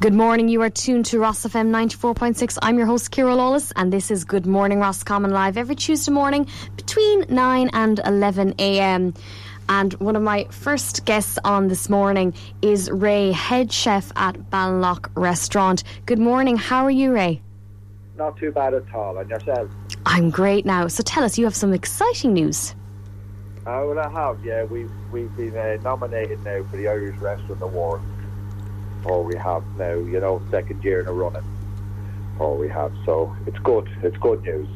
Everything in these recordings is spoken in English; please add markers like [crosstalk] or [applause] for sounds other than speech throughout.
Good morning. You are tuned to Ros FM 94.6. I'm your host, Ciara Lawless, and this is Good Morning Roscommon Live every Tuesday morning between 9 and 11 a.m. And one of my first guests on this morning is Ray, head chef at Ballinlough Restaurant. Good morning. How are you, Ray? Not too bad at all. And yourself? I'm great now. So tell us, you have some exciting news. Uh, well, I have, yeah. We've, we've been uh, nominated now for the Irish Restaurant Award. We have now, you know, second year in a running. We have. So it's good. It's good news.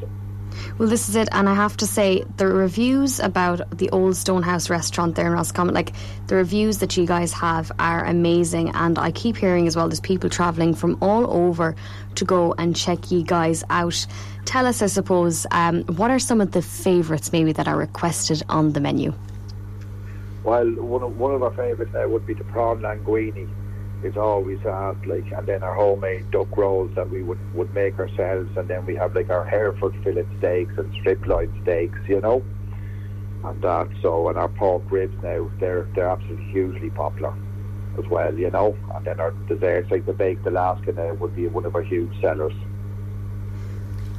Well, this is it, and I have to say the reviews about the Old Stonehouse restaurant there in Roscommon, like the reviews that you guys have are amazing, and I keep hearing as well there's people travelling from all over to go and check you guys out. Tell us, I suppose, um, what are some of the favourites maybe that are requested on the menu? Well, one of, one of our favourites now would be the prawn linguine is always asked, like, and then our homemade duck rolls that we would, would make ourselves, and then we have like our Hereford fillet steaks and strip loin steaks, you know, and that. So, and our pork ribs now, they're they're absolutely hugely popular as well, you know, and then our desserts like the baked Alaska now would be one of our huge sellers.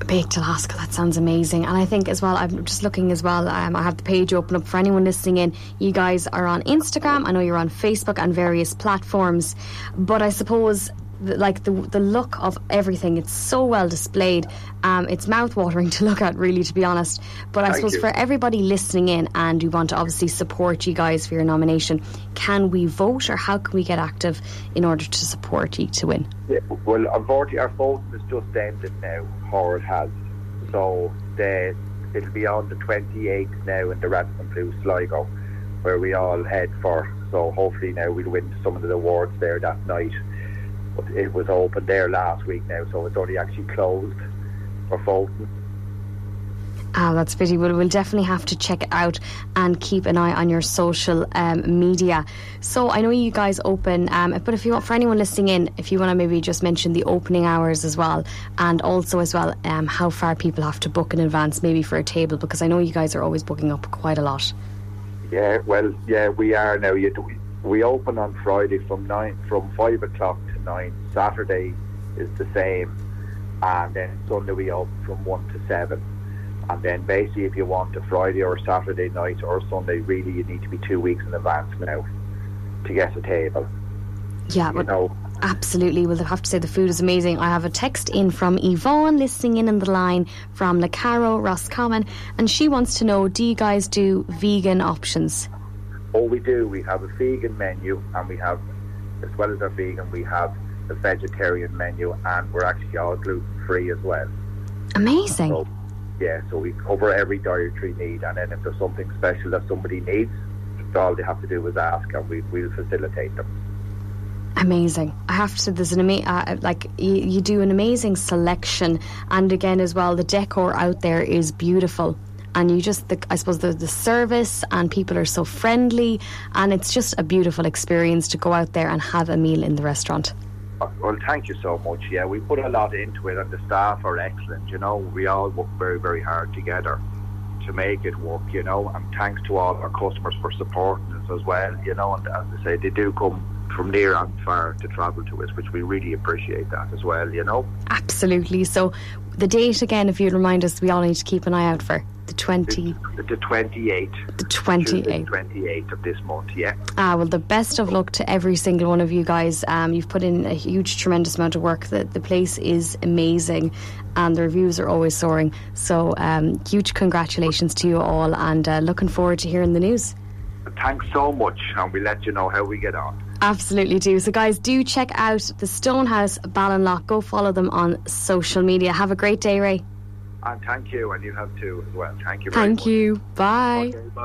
Baked Alaska, that sounds amazing. And I think as well, I'm just looking as well, um, I have the page open up for anyone listening in. You guys are on Instagram, I know you're on Facebook and various platforms, but I suppose like the the look of everything. It's so well displayed. Um, it's mouth watering [laughs] to look at, really, to be honest. But I Thank suppose you. for everybody listening in, and we want to obviously support you guys for your nomination. Can we vote, or how can we get active in order to support you to win? Yeah, well, unfortunately, our voting is just ended now, or it has. So the, it'll be on the 28th now in the Radisson Blu Sligo, where we all head for. So hopefully now we'll win some of the awards there that night. But it was open there last week now, so it's only actually closed for voting. Ah, that's pity. Well, we'll definitely have to check it out and keep an eye on your social um, media. So I know you guys open, um, but if you want, for anyone listening in, if you want to maybe just mention the opening hours as well, and also as well um, how far people have to book in advance, maybe for a table, because I know you guys are always booking up quite a lot. Yeah, well, yeah, we are now. You do, we open on Friday from nine, from five o'clock to nine. Saturday is the same, and then Sunday we open from one to seven. And then basically, if you want a Friday or a Saturday night or Sunday, really you need to be two weeks in advance now to get a table. Yeah, You but know, Absolutely. Well, I have to say the food is amazing. I have a text in from Yvonne listening in on the line from Lecarrow, Roscommon, and she wants to know do you guys do vegan options? all we do, we have a vegan menu, and we have, as well as our vegan, we have a vegetarian menu, and we're actually all gluten free as well. Amazing. So, yeah, so we cover every dietary need, and then if there's something special that somebody needs, all they have to do is ask, and we, we'll facilitate them. Amazing. I have to say, there's an ama- uh, like you, you do an amazing selection, and again as well, the decor out there is beautiful. And you just, the, I suppose, the, the service and people are so friendly, and it's just a beautiful experience to go out there and have a meal in the restaurant. Well, thank you so much. Yeah, we put a lot into it, and the staff are excellent. You know, we all work very, very hard together to make it work. You know, and thanks to all our customers for supporting us as well. You know, and as I say, they do come from near and far to travel to us, which we really appreciate that as well. You know. Absolutely. So, the date again, if you'd remind us, we all need to keep an eye out for the 20, The 28th. the Tuesday, 28th. 28th of this month, yeah. Ah, well, the best of luck to every single one of you guys. Um, you've put in a huge, tremendous amount of work. The, the place is amazing, and the reviews are always soaring. So, um, huge congratulations to you all, and uh, looking forward to hearing the news. Thanks so much, and we'll let you know how we get on. Absolutely do. So, guys, do check out the Stonehouse Ballinlough. Go follow them on social media. Have a great day, Ray. And thank you, and you have too as well. Thank you very much. Thank you. Bye. Okay, bye.